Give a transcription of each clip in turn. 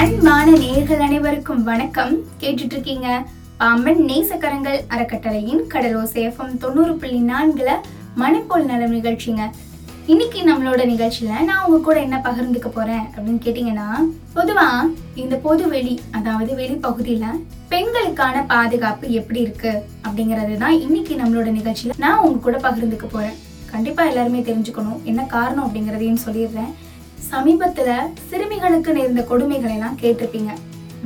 அன்பான நேர்கள் அனைவருக்கும் வணக்கம். கேட்டுட்டு இருக்கீங்க பாம்பன் நேசக்கரங்கள் அறக்கட்டளையின் கடலோசை எஃப்எம் தொண்ணூறு புள்ளி நான்குல மணிப்போல் நலம் நிகழ்ச்சிங்க. இன்னைக்கு நம்மளோட நிகழ்ச்சியில நான் உங்க கூட என்ன பகிர்ந்துக்க போறேன் அப்படின்னு கேட்டீங்கன்னா பொதுவா இந்த பொது வெளி அதாவது வெளிப்பகுதியில பெண்களுக்கான பாதுகாப்பு எப்படி இருக்கு அப்படிங்கறது தான் இன்னைக்கு நம்மளோட நிகழ்ச்சியில நான் உங்க கூட பகிர்ந்துக்க போறேன். கண்டிப்பா எல்லாருமே தெரிஞ்சுக்கணும் என்ன காரணம் அப்படிங்கறதையும் சொல்லிடுறேன். சமீபத்துல சிறுமிகளுக்கு நேர்ந்த கொடுமைகளை எல்லாம் கேட்டிருப்பீங்க.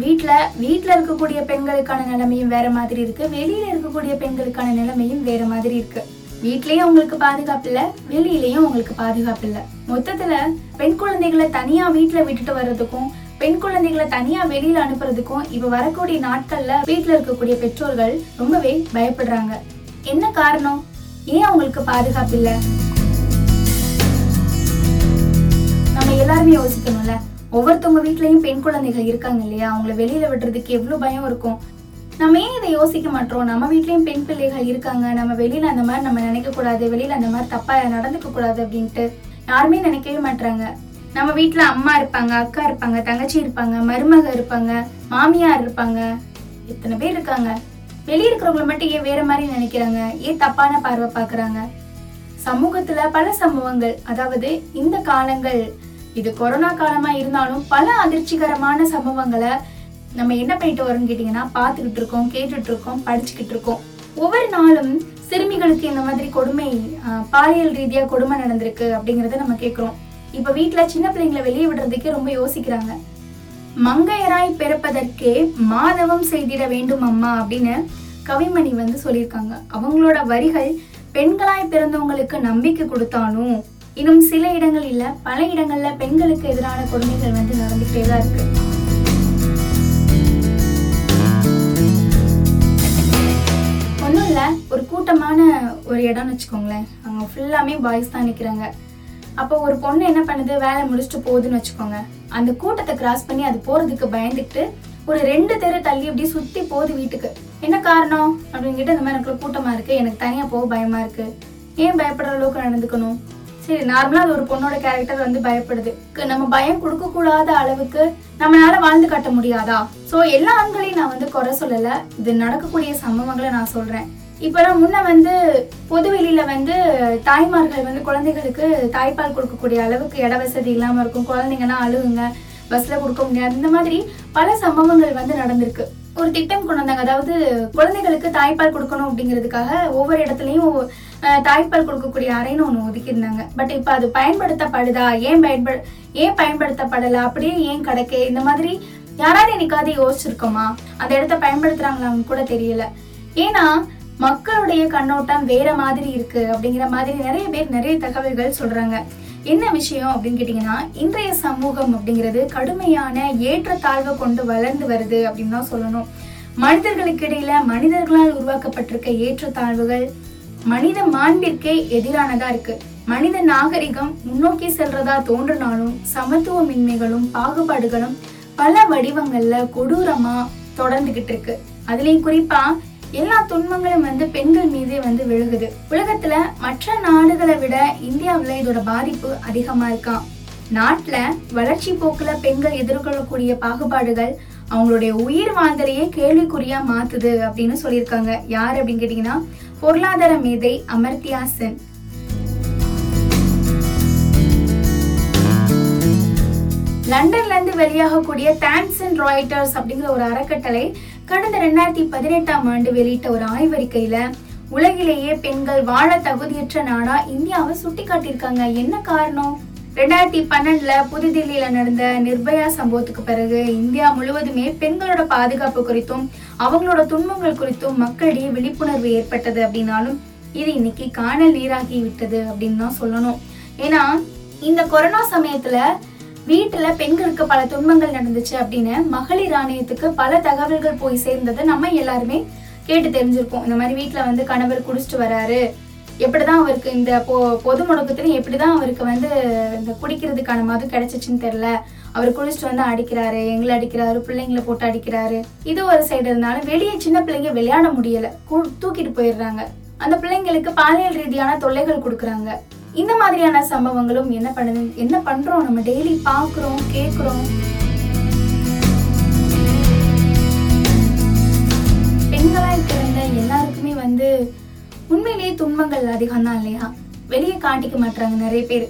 வீட்டுல வீட்டுல இருக்கக்கூடிய பெண்களுக்கான நிலைமையும் வேற மாதிரி இருக்கு. வெளியில இருக்கக்கூடிய பெண்களுக்கான நிலைமையும் வேற மாதிரி இருக்கு. வீட்லயும் உங்களுக்கு பாதுகாப்பு இல்ல வெளியிலயும் உங்களுக்கு பாதுகாப்பு இல்ல. மொத்தத்துல பெண் குழந்தைகளை தனியா வீட்டுல விட்டுட்டு வர்றதுக்கும் பெண் குழந்தைகளை தனியா வெளியில அனுப்புறதுக்கும் இப்ப வரக்கூடிய நாட்கள்ல வீட்டுல இருக்கக்கூடிய பெற்றோர்கள் ரொம்பவே பயப்படுறாங்க. என்ன காரணம்? ஏன் அவங்களுக்கு பாதுகாப்பு இல்லை? எல்லாருமே யோசிக்கணும்ல. ஒவ்வொருத்தவங்க வீட்லயும் பெண் குழந்தைகள் இருக்காங்க இல்லையா? அவங்கள வெளியில விடுறதுக்கு எவ்வளவு பயம் இருக்கும்? நம்ம ஏன் இதை யோசிக்க மாட்டோம்? நம்ம வீட்லயும் பெண் பிள்ளைகள் இருக்காங்க. நம்ம வெளியில அந்த மாதிரி நம்ம நினைக்க கூடாது. வெளியில அந்த மாதிரி தப்பா நடந்துக்க கூடாது அப்படின்ட்டு யாருமே நினைக்கவே மாட்டாங்க நம்ம வீட்டுல அம்மா இருப்பாங்க அக்கா இருப்பாங்க தங்கச்சி இருப்பாங்க மருமக இருப்பாங்க மாமியார் இருப்பாங்க. இத்தனை பேர் இருக்காங்க. வெளியே இருக்கிறவங்கள மட்டும் ஏன் வேற மாதிரி நினைக்கிறாங்க? ஏன் தப்பான பார்வை பாக்குறாங்க சமூகத்துல பல சம்பவங்கள் அதாவது இந்த காலங்கள் இது கொரோனா காலமா இருந்தாலும் பல அதிர்ச்சிகரமான சம்பவங்களை நம்ம என்ன பண்ணிட்டு வரோம்னு கேட்டீங்கன்னா பார்த்துக்கிட்டு இருக்கோம் கேட்டுட்டு இருக்கோம் படிச்சுக்கிட்டு இருக்கோம். ஒவ்வொரு நாளும் சிறுமிகளுக்கு இந்த மாதிரி கொடுமை பாலியல் ரீதியா கொடுமை நடந்திருக்கு அப்படிங்கறத நம்ம கேட்கிறோம் இப்ப வீட்டுல சின்ன பிள்ளைங்களை வெளியே விடுறதுக்கே ரொம்ப யோசிக்கிறாங்க. மங்கையராய் பிறப்பதற்கே மாதவம் செய்திட வேண்டும் அம்மா அப்படின்னு கவிமணி வந்து சொல்லியிருக்காங்க. அவங்களோட வரிகள் பெண்களாய் பிறந்தவங்களுக்கு நம்பிக்கை கொடுத்தாலும் இன்னும் சில இடங்களில் பல இடங்களில் பெண்களுக்கு எதிரான கொடுமைகள் வந்து நடந்துகிட்டே தான் இருக்கு. ஒன்றும் இல்லை ஒரு கூட்டமான ஒரு இடம்னு வச்சுக்கோங்களேன். அங்கே ஃபுல்லாமே பாய்ஸ் தான் நிற்கிறாங்க அப்போ ஒரு பொண்ணு என்ன பண்ணுது? வேலை முடிச்சுட்டு போகுதுன்னு வச்சுக்கோங்க. அந்த கூட்டத்தை கிராஸ் பண்ணி அது போகிறதுக்கு பயந்துக்கிட்டு ஒரு ரெண்டு தெரு தள்ளி அப்படியே சுற்றி போகுது வீட்டுக்கு. என்ன காரணம்? அப்படின்னு கேட்டு இந்த மாதிரி எனக்கு கூட்டமாக இருக்குது எனக்கு தனியாக போக பயமாக இருக்குது ஏன் பயப்படுற அளவுக்கு நடந்துக்கணும்? சரி நார்மலா அது ஒரு பொண்ணோட கேரக்டர் வந்து பயப்படுது. நம்ம பயம் கொடுக்க கூடாத அளவுக்கு நம்மளால வாழ்ந்து காட்ட முடியாதா? சோ எல்லா ஆண்களையும் நான் வந்து குறை சொல்லல. இது நடக்கக்கூடிய சம்பவங்களை நான் சொல்றேன். இப்பெல்லாம் முன்ன வந்து பொது வெளியில வந்து தாய்மார்கள் வந்து குழந்தைகளுக்கு தாய்ப்பால் கொடுக்கக்கூடிய அளவுக்கு இட வசதி இல்லாம இருக்கும். குழந்தைங்கலாம் அழுகுங்க பஸ்ல கொடுக்க முடியாது. இந்த மாதிரி பல சம்பவங்கள் வந்து நடந்திருக்கு. ஒரு திட்டம் கொண்டு வந்தாங்க. அதாவது குழந்தைகளுக்கு தாய்ப்பால் கொடுக்கணும் அப்படிங்கிறதுக்காக ஒவ்வொரு இடத்துலயும் அஹ், தாய்ப்பால் கொடுக்கக்கூடிய அறைன்னு ஒன்று ஒதுக்கியிருந்தாங்க. பட் இப்போ அது பயன்படுத்தப்படுதா? ஏன் பயன்பட ஏன் பயன்படுத்தப்படல? அப்படியே ஏன் கிடைக்க? இந்த மாதிரி யாராவது என்னைக்காவது யோசிச்சிருக்கோமா? அந்த இடத்த பயன்படுத்துறாங்களான்னு கூட தெரியல. ஏன்னா மக்களுடைய கண்ணோட்டம் வேற மாதிரி இருக்கு அப்படிங்கிற மாதிரி நிறைய பேர் நிறைய தகவல்கள் சொல்றாங்க. என்ன விஷயம் அப்படின்னு கேட்டிங்கன்னா இன்றைய சமூகம் அப்படிங்கிறது கடுமையான ஏற்றத்தாழ்வை கொண்டு வளர்ந்து வருது அப்படின்னு தான் சொல்லணும். மனிதர்களுக்கு இடையில மனிதர்களால் உருவாக்கப்பட்டிருக்க ஏற்றத்தாழ்வுகள் மனித மாண்பிற்கே எதிரானதா இருக்கு. மனித நாகரிகம் முன்னோக்கி செல்றதா தோன்றினாலும் சமத்துவமின்மைகளும் பாகுபாடுகளும் பல வடிவங்கள்ல கொடூரமா தொடர்ந்துகிட்டு இருக்கு. அதுலயும் குறிப்பா எல்லா துன்பங்களும் வந்து பெண்கள் மீதே வந்து விழுகுது. உலகத்துல மற்ற நாடுகளை விட இந்தியாவுல இதோட பாதிப்பு அதிகமா இருக்காம் நாட்டுல வளர்ச்சி போக்குல பெண்கள் எதிர்கொள்ளக்கூடிய பாகுபாடுகள் அவங்களுடைய உயிர் வாழ்தலையே கேள்விக்குறியா மாத்துது அப்படின்னு சொல்லியிருக்காங்க. யார் அப்படின்னு கேட்டீங்கன்னா பொருளாதார மேதை அமர்த்தியா சென் லண்டன்ல இருந்து வெளியாகக்கூடிய தாம்சன் ராய்டர்ஸ் அப்படிங்கிற ஒரு அறக்கட்டளை கடந்த ரெண்டாயிரத்தி பதினெட்டாம் ஆண்டு வெளியிட்ட ஒரு ஆய்வறிக்கையில உலகிலேயே பெண்கள் வாழ தகுதியற்ற நாடா இந்தியாவை சுட்டி காட்டியிருக்காங்க என்ன காரணம்? ரெண்டாயிரத்தி பன்னெண்டுல புதுதில்லியில நடந்த நிர்பயா சம்பவத்துக்கு பிறகு இந்தியா முழுவதுமே பெண்களோட பாதுகாப்பு குறித்தும் அவங்களோட துன்பங்கள் குறித்தும் மக்களிடையே விழிப்புணர்வு ஏற்பட்டது அப்படின்னாலும் இது இன்னைக்கு காணல் நீராகி விட்டது அப்படின்னு தான் சொல்லணும். ஏன்னா இந்த கொரோனா சமயத்துல வீட்டுல பெண்களுக்கு பல துன்பங்கள் நடந்துச்சு அப்படின்னு மகளிர் ஆணையத்துக்கு பல தகவல்கள் போய் சேர்ந்ததை நம்ம எல்லாருமே கேட்டு தெரிஞ்சிருக்கோம் இந்த மாதிரி வீட்டுல வந்து கணவர் குடிச்சிட்டு வராரு. எப்படிதான் அவருக்கு இந்த பொ பொது முடக்கத்துல எப்படிதான் அவருக்கு வந்து இந்த குடிக்கிறதுக்கான மது கிடைச்சிச்சுன்னு தெரியல. அவர் குளிச்சுட்டு வந்து அடிக்கிறாரு எங்களை அடிக்கிறாரு பிள்ளைங்களை போட்டு அடிக்கிறாரு. இது ஒரு சைடு இருந்தாலும் வெளியே சின்ன பிள்ளைங்க விளையாட முடியல. கு- தூக்கிட்டு போயிடுறாங்க. அந்த பிள்ளைங்களுக்கு பாலியல் ரீதியான தொல்லைகள் கொடுக்குறாங்க. இந்த மாதிரியான சம்பவங்களும் என்ன பண்ணுது என்ன பண்ணுறோம் நம்ம டெய்லி பார்க்குறோம் கேட்குறோம். பெண்களாக பிறந்த எல்லாருக்குமே வந்து உண்மையிலேயே துன்பங்கள் அதிகம் தான் இல்லையா? வெளியே காட்டிக்க மாட்டாங்க நிறைய பேர்.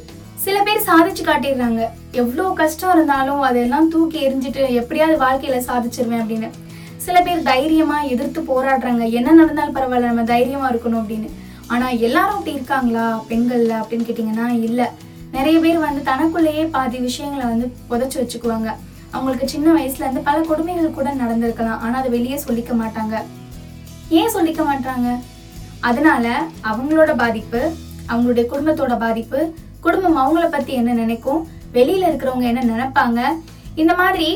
சில பேர் சாதிச்சு காட்டிடுறாங்க. எவ்வளோ கஷ்டம் இருந்தாலும் அதெல்லாம் தூக்கி எரிஞ்சிட்டு எப்படியாவது வாழ்க்கையில சாதிச்சிருவேன் அப்படின்னு. சில பேர் தைரியமா எதிர்த்து போராடுறாங்க. என்ன நடந்தாலும் பரவாயில்ல நம்ம தைரியமா இருக்கணும் அப்படின்னு. ஆனா எல்லாரும் அப்படி இருக்காங்களா? பெண்கள்ல அப்படின்னு கேட்டிங்கன்னா இல்ல. நிறைய பேர் வந்து தனக்குள்ளேயே பாதி விஷயங்களை வந்து புதைச்சு வச்சுக்குவாங்க. அவங்களுக்கு சின்ன வயசுல இருந்து பல கொடுமைகள் கூட நடந்திருக்கலாம். ஆனா அதை வெளியே சொல்லிக்க மாட்டாங்க. ஏன் சொல்லிக்க மாட்டாங்க? அதனால அவங்களோட பாதிப்பு அவங்களுடைய குடும்பத்தோட பாதிப்பு குடும்பம் அவங்கள பத்தி என்ன நினைக்கும் வெளியில இருக்கிறவங்க என்ன நினைப்பாங்க இந்த மாதிரி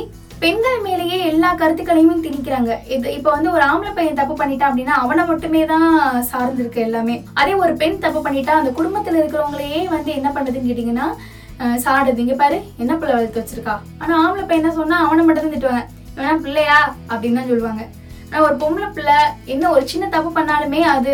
பெண்கள் மேலேயே எல்லா கருத்துக்களையுமே திணிக்கிறாங்க. இது இப்போ வந்து ஒரு ஆம்பளை பையன் தப்பு பண்ணிட்டான் அப்படின்னா அவனை மட்டுமே தான் சார்ந்திருக்கு எல்லாமே. அதே ஒரு பெண் தப்பு பண்ணிட்டா அந்த குடும்பத்தில் இருக்கிறவங்களையே வந்து என்ன பண்ணுதுன்னு கேட்டிங்கன்னா சாடுது. இங்க பாரு என்ன பிள்ளை வளர்த்து வச்சிருக்கா? ஆனா ஆம்பளை பையன் என்ன சொன்னா அவனை மட்டும் தான் திட்டுவாங்க. இவனா பிள்ளையா? அப்படின்னு தான் சொல்லுவாங்க. ஆனா ஒரு பொம்பளை பிள்ளை என்ன ஒரு சின்ன தப்பு பண்ணாலுமே அது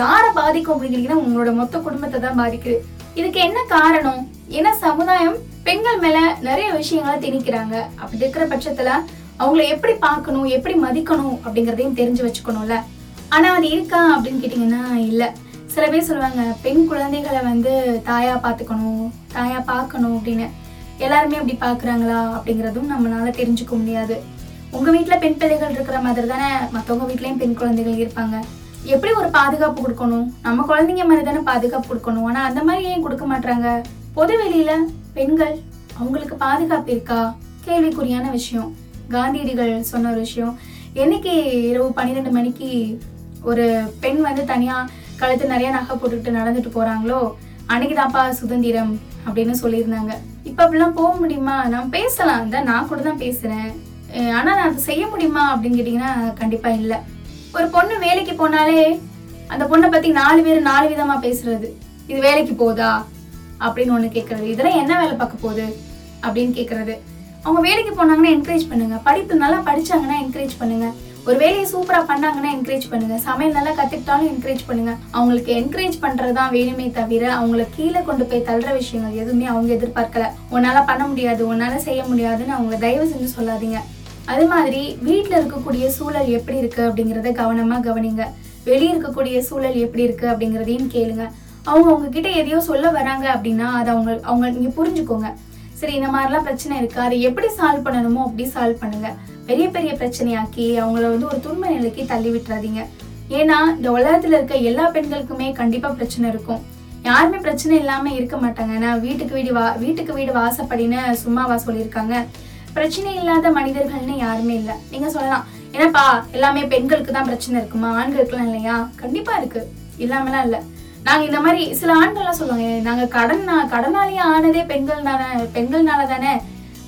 யாரை பாதிக்கும் அப்படின்னு கேட்டீங்கன்னா உங்களோட மொத்த குடும்பத்தை தான் பாதிக்குது. இதுக்கு என்ன காரணம்? ஏன்னா சமுதாயம் பெண்கள் மேல நிறைய விஷயங்களை திணிக்கிறாங்க. அப்படி இருக்கிற பட்சத்துல அவங்கள எப்படி பார்க்கணும் எப்படி மதிக்கணும் அப்படிங்கறதையும் தெரிஞ்சு வச்சுக்கணும்ல. ஆனா அது இருக்கா அப்படின்னு கேட்டீங்கன்னா இல்ல. சில பேர் சொல்லுவாங்க பெண் குழந்தைகளை வந்து தாயா பாத்துக்கணும் தாயா பார்க்கணும் அப்படின்னு. எல்லாருமே அப்படி பாக்குறாங்களா அப்படிங்கறதும் நம்மளால தெரிஞ்சுக்க முடியாது. உங்க வீட்டில் பெண் பிள்ளைகள் இருக்கிற மாதிரி தானே மத்தவங்க வீட்லயும் பெண் குழந்தைகள் இருப்பாங்க. எப்படி ஒரு பாதுகாப்பு கொடுக்கணும்? நம்ம குழந்தைங்க மாதிரி தானே பாதுகாப்பு கொடுக்கணும்? ஆனா அந்த மாதிரி ஏன் கொடுக்க மாட்டாங்க பொது வெளியில பெண்கள் அவங்களுக்கு பாதுகாப்பு இருக்கா? கேள்விக்குறியான விஷயம். காந்தியடிகள் சொன்ன ஒரு விஷயம். என்னைக்கு இரவு பன்னிரெண்டு மணிக்கு ஒரு பெண் வந்து தனியா கழுத்து நிறைய நகை போட்டுக்கிட்டு நடந்துட்டு போறாங்களோ? அன்னைக்குதாப்பா சுதந்திரம் அப்படின்னு சொல்லியிருந்தாங்க. இப்ப அப்படிலாம் போக முடியுமா? நான் பேசலாம். தான் நான் கூட தான் பேசுறேன். ஆனா நான் அதை செய்ய முடியுமா அப்படின்னு கேட்டீங்கன்னா கண்டிப்பா இல்லை. ஒரு பொண்ணு வேலைக்கு போனாலே அந்த பொண்ணை பத்தி நாலு பேர் நாலு விதமா பேசுறது. இது வேலைக்கு போதா? அப்படின்னு ஒன்று கேட்குறது இதெல்லாம் என்ன வேலை பார்க்க போகுது? அப்படின்னு கேட்குறது அவங்க வேலைக்கு போனாங்கன்னா என்கரேஜ் பண்ணுங்க. படிப்பு நல்லா படிச்சாங்கன்னா என்கரேஜ் பண்ணுங்க. ஒரு வேலையை சூப்பரா பண்ணாங்கன்னா என்கரேஜ் பண்ணுங்க. சமையல் நல்லா கத்துக்கிட்டாலும் என்கரேஜ் பண்ணுங்க. அவங்களுக்கு என்கரேஜ் பண்றதுதான் வேணுமே தவிர அவங்கள கீழே கொண்டு போய் தள்ளுற விஷயங்கள் எதுவுமே அவங்க எதிர்பார்க்கல. உன்னால பண்ண முடியாது உன்னால செய்ய முடியாதுன்னு அவங்க தயவு செஞ்சு சொல்லாதீங்க. அது மாதிரி வீட்டில் இருக்கக்கூடிய சூழல் எப்படி இருக்கு அப்படிங்கறத கவனமா கவனிங்க. வெளியே இருக்கக்கூடிய சூழல் எப்படி இருக்கு அப்படிங்கிறதையும் கேளுங்க. அவங்க உங்ககிட்ட எதையோ சொல்ல வராங்க அப்படின்னா அதை அவங்க அவங்க நீங்க புரிஞ்சுக்கோங்க. சரி இந்த மாதிரிலாம் பிரச்சனை இருக்கு. அதை எப்படி சால்வ் பண்ணணுமோ அப்படி சால்வ் பண்ணுங்க. பெரிய பெரிய பிரச்சனையாக்கி அவங்கள வந்து ஒரு துன்ப நிலைக்கு தள்ளி விட்டுறாதீங்க. ஏன்னா இந்த உலகத்துல இருக்க எல்லா பெண்களுக்குமே கண்டிப்பா பிரச்சனை இருக்கும். யாருமே பிரச்சனை இல்லாம இருக்க மாட்டாங்க. ஏன்னா வீட்டுக்கு வீடு வா வீட்டுக்கு வீடு வாசப்படின்னு சும்மாவா சொல்லியிருக்காங்க. பிரச்சனை இல்லாத மனிதர்கள்னு யாருமே இல்லை. நீங்க சொல்லலாம். ஏன்னாப்பா எல்லாமே பெண்களுக்கு தான் பிரச்சனை இருக்குமா? ஆண்களுக்குலாம் இல்லையா? கண்டிப்பா இருக்கு. இல்லாமலாம் இல்லை. நாங்க இந்த மாதிரி சில ஆண்கள்லாம் சொல்லுவாங்க நாங்க கடன் கடனாளியே ஆனதே பெண்கள் தானே பெண்கள்னால தானே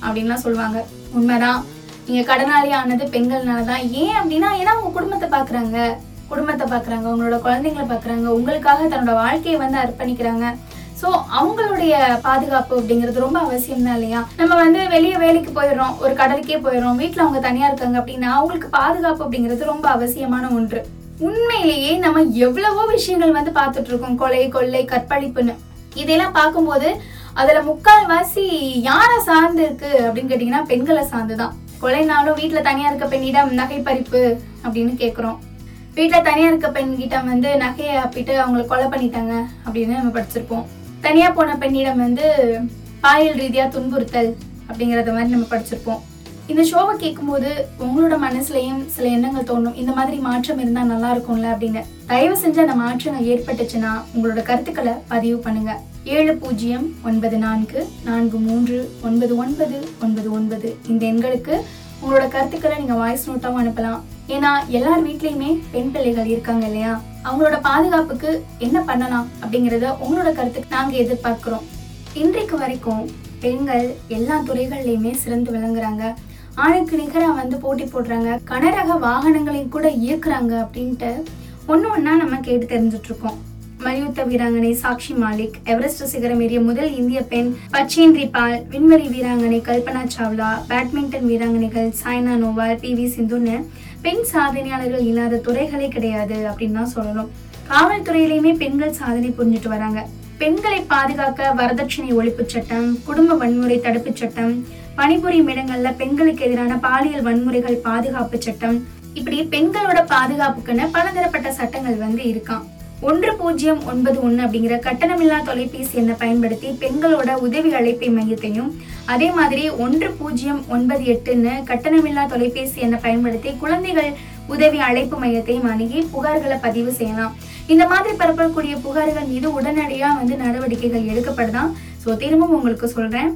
அப்படின்லாம் சொல்லுவாங்க. உண்மைதான். நீங்க கடனாளி ஆனது பெண்கள்னால தான். ஏன் அப்படின்னா ஏன்னா உங்க குடும்பத்தை பாக்குறாங்க. குடும்பத்தை பாக்குறாங்க உங்களோட குழந்தைங்களை பாக்குறாங்க உங்களுக்காக தன்னோட வாழ்க்கையை வந்து அர்ப்பணிக்கிறாங்க. ஸோ அவங்களுடைய பாதுகாப்பு அப்படிங்கிறது ரொம்ப அவசியம் தான் இல்லையா? நம்ம வந்து வெளியே வேலைக்கு போயிடுறோம் ஒரு கடலுக்கே போயிடுறோம் வீட்டில் அவங்க தனியாக இருக்காங்க அப்படின்னா அவங்களுக்கு பாதுகாப்பு அப்படிங்கிறது ரொம்ப அவசியமான ஒன்று. உண்மையிலேயே நம்ம எவ்வளவோ விஷயங்கள் வந்து பார்த்துட்டு இருக்கோம் கொலை கொள்ளை கற்பழிப்புன்னு. இதெல்லாம் பார்க்கும்போது அதுல முக்கால்வாசி யாரை சார்ந்து இருக்கு அப்படின்னு கேட்டிங்கன்னா பெண்களை சார்ந்து தான் கொலைனாலும் வீட்டுல தனியா இருக்க பெண்ணிடம் நகை பறிப்பு அப்படின்னு கேட்குறோம் வீட்டுல தனியா இருக்க பெண்கிட்ட வந்து நகையை அப்பிட்டு அவங்கள கொலை பண்ணிட்டாங்க அப்படின்னு நம்ம படிச்சிருப்போம். தனியா போன பெண்ணிடம் வந்து பாயல் ரீதியா துன்புறுத்தல் அப்படிங்கறத மாதிரி நம்ம படிச்சிருப்போம். இந்த ஷோவை கேட்கும்போது உங்களோட மனசுலயும் சில எண்ணங்கள் தோணும். இந்த மாதிரி மாற்றம் இருந்தா நல்லா இருக்கும்ல அப்படின்னு. தயவு செஞ்சு அந்த மாற்றங்கள் ஏற்பட்டுச்சுன்னா உங்களோட கருத்துக்களை பதிவு பண்ணுங்க. ஏழு பூஜ்ஜியம் ஒன்பது நான்கு நான்கு மூன்று ஒன்பது ஒன்பது ஒன்பது ஒன்பது. இந்த எண்களுக்கு உங்களோட கருத்துக்களை நீங்க வாய்ஸ் நோட்டாவும் அனுப்பலாம். ஏன்னா எல்லார் வீட்லயுமே பெண் பிள்ளைகள் இருக்காங்க இல்லையா? அவங்களோட பாதுகாப்புக்கு என்ன பண்ணலாம் அப்படிங்கறத உங்களோட கருத்துக்கு நாங்க எதிர்பார்க்கிறோம். இன்றைக்கு வரைக்கும் பெண்கள் எல்லா துறைகள்லையுமே சிறந்து விளங்குறாங்க. ஆணுக்கு நிகராக வந்து போட்டி போடுறாங்க. கனரக வாகனங்களை கூட இயக்குறாங்க அப்படின்ட்டு ஒன்று ஒன்றா நம்ம கேட்டு தெரிஞ்சுட்டு இருக்கோம் மல்யுத்த வீராங்கனை சாக்ஷி மாலிக் எவரெஸ்ட் சிகரம் ஏறிய முதல் இந்திய பெண் பச்சேந்திரி பால் விண்வெளி வீராங்கனை கல்பனா சாவ்லா பேட்மிண்டன் வீராங்கனைகள் சாய்னா நோவால் பி வி சிந்துன்னு பெண் சாதனையாளர்கள் இல்லாத துறைகளே கிடையாது அப்படின்னு தான் சொல்லணும். காவல்துறையிலையுமே பெண்கள் சாதனை புரிஞ்சுட்டு வராங்க. பெண்களை பாதுகாக்க வரதட்சணை ஒழிப்பு சட்டம் குடும்ப வன்முறை தடுப்பு சட்டம் பணிபுரியும் இடங்கள்ல பெண்களுக்கு எதிரான பாலியல் வன்முறைகள் பாதுகாப்பு சட்டம். இப்படி பெண்களோட பாதுகாப்புக்குன்னு பலதரப்பட்ட சட்டங்கள் வந்து இருக்காம். ஒன்று பூஜ்ஜியம் ஒன்பது ஒன்று அப்படிங்கிற கட்டணமில்லா தொலைபேசி எண்ணை பயன்படுத்தி பெண்களோட உதவி அழைப்பை மையத்தையும் அதே மாதிரி ஒன்று பூஜ்ஜியம் ஒன்பது எட்டுன்னு கட்டணமில்லா தொலைபேசி எண்ணை பயன்படுத்தி குழந்தைகள் உதவி அழைப்பு மையத்தையும் அணுகி புகார்களை பதிவு செய்யலாம். இந்த மாதிரி பரப்பக்கூடிய புகார்கள் மீது உடனடியாக வந்து நடவடிக்கைகள் எடுக்கப்படுதான். ஸோ திரும்பவும் உங்களுக்கு சொல்றேன்.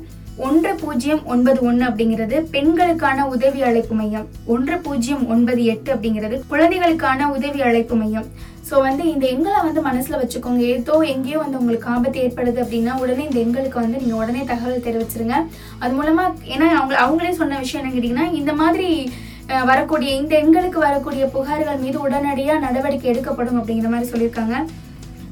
ஒன்று பூஜ்ஜியம் ஒன்பது ஒன்று அப்படிங்கிறது பெண்களுக்கான உதவி அழைப்பு மையம். ஒன்று பூஜ்ஜியம் ஒன்பது எட்டு அப்படிங்கிறது குழந்தைகளுக்கான உதவி அழைப்பு மையம். ஸோ வந்து இந்த எண்களை வந்து மனசுல வச்சுக்கோங்க. ஏதோ எங்கேயோ வந்து உங்களுக்கு ஆபத்து ஏற்படுது அப்படின்னா உடனே இந்த எண்களுக்கு வந்து நீங்கள் உடனே தகவல் தெரிவிச்சிருங்க. அது மூலமா ஏன்னா அவங்க அவங்களே சொன்ன விஷயம் என்ன கேட்டிங்கன்னா இந்த மாதிரி வரக்கூடிய இந்த எண்களுக்கு வரக்கூடிய புகார்கள் மீது உடனடியாக நடவடிக்கை எடுக்கப்படும் அப்படிங்கிற மாதிரி சொல்லியிருக்காங்க.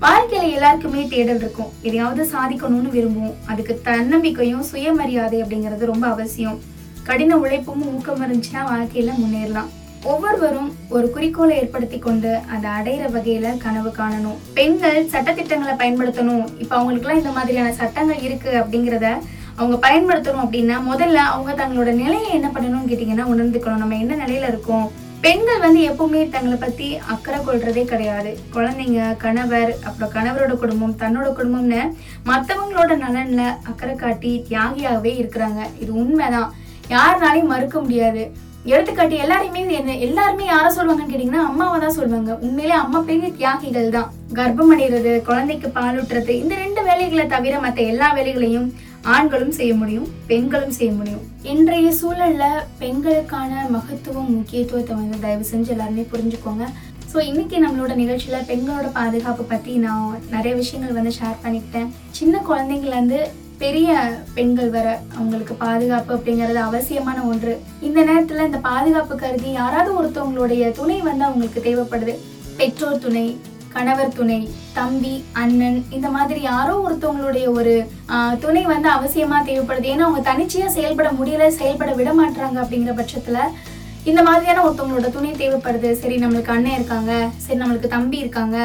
வாழ்க்கையில எல்லாருக்குமே தேடல் இருக்கும். எதையாவது சாதிக்கணும்னு விரும்புவோம். அதுக்கு தன்னம்பிக்கையும் சுயமரியாதை அப்படிங்கிறது ரொம்ப அவசியம். கடின உழைப்பும் ஊக்கம் இருந்துச்சுன்னா வாழ்க்கையில முன்னேறலாம். ஒவ்வொருவரும் ஒரு குறிக்கோளை ஏற்படுத்தி கொண்டு அதை அடையிற வகையில கனவு காணணும். பெண்கள் சட்டத்திட்டங்களை பயன்படுத்தணும். இப்ப அவங்களுக்குலாம் இந்த மாதிரியான சட்டங்கள் இருக்கு அப்படிங்கிறத அவங்க பயன்படுத்தணும் அப்படின்னா முதல்ல அவங்க தங்களோட நிலையை என்ன பண்ணணும்னு கேட்டீங்கன்னா உணர்ந்துக்கணும். நம்ம என்ன நிலையில இருக்கோம்? பெண்கள் வந்து எப்பவுமே தங்களை பத்தி அக்கறை கொள்றதே கிடையாது. குழந்தைங்க கணவர் அப்புறம் கணவரோட குடும்பம் தன்னோட குடும்பம்னு மத்தவங்களோட நலன்ல அக்கறை காட்டி தியாகியாகவே இருக்கிறாங்க. இது உண்மைதான். யாருனாலையும் மறுக்க முடியாது. எடுத்துக்காட்டி எல்லாரையுமே என்ன எல்லாருமே யாரை சொல்லுவாங்கன்னு கேட்டீங்கன்னா அம்மாவை தான் சொல்லுவாங்க உண்மையிலே அம்மா பெரிய தியாகிகள் தான். கர்ப்பம் அடைகிறது குழந்தைக்கு பாலூட்டுறது இந்த ரெண்டு வேலைகளை தவிர மற்ற எல்லா வேலைகளையும் ஆண்களும் செய்ய முடியும் பெண்களும் செய்ய முடியும். இன்றைய சூழல்ல பெண்களுக்கான மகத்துவம் முக்கியத்துவத்தை வந்து தயவு செஞ்சு எல்லாருமே புரிஞ்சுக்கோங்க. ஸோ இன்னைக்கு நம்மளோட நிகழ்ச்சியில பெண்களோட பாதுகாப்பு பத்தி நான் நிறைய விஷயங்கள் வந்து ஷேர் பண்ணிக்கிட்டேன். சின்ன குழந்தைங்கலேருந்து பெரிய பெண்கள் வர அவங்களுக்கு பாதுகாப்பு அப்படிங்கிறது அவசியமான ஒன்று. இந்த நேரத்துல இந்த பாதுகாப்பு கருதி யாராவது ஒருத்தவங்களுடைய துணை வந்து அவங்களுக்கு தேவைப்படுது. பெற்றோர் துணை கணவர் துணை தம்பி அண்ணன் இந்த மாதிரி யாரோ ஒருத்தவங்களுடைய ஒரு ஆஹ், துணை வந்து அவசியமா தேவைப்படுது. ஏன்னா அவங்க தனிச்சையா செயல்பட முடியல செயல்பட விட மாட்டாங்க அப்படிங்கிற பட்சத்துல இந்த மாதிரியான ஒருத்தவங்களோட துணை தேவைப்படுது. சரி நம்மளுக்கு அண்ணன் இருக்காங்க சரி நம்மளுக்கு தம்பி இருக்காங்க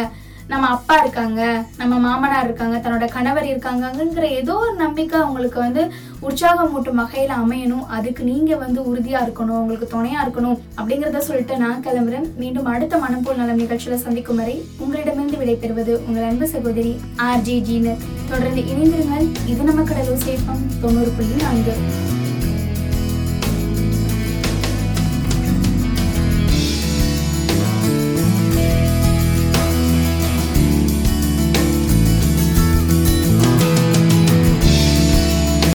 நம்ம அப்பா இருக்காங்க நம்ம மாமனார் இருக்காங்க தன்னோட கணவர் இருக்காங்கங்கிற ஏதோ ஒரு நம்பிக்கை அவங்களுக்கு வந்து உற்சாகமூட்டும் வகையில் அமையணும். அதுக்கு நீங்கள் வந்து உறுதியாக இருக்கணும் உங்களுக்கு துணையாக இருக்கணும் அப்படிங்கிறத சொல்லிட்டு நான் கிளம்புறேன். மீண்டும் அடுத்த மனப்போல் நலம் நிகழ்ச்சியில் சந்திக்கும் வரை உங்களிடமிருந்து விடைபெறுவது உங்கள் அன்பு சகோதரி ஆர்ஜி ஜீனு. தொடர்ந்து இணைந்திருங்கள். இது நம்ம கடலூர் சேஃபம் தொண்ணூறு புள்ளி நான்கு.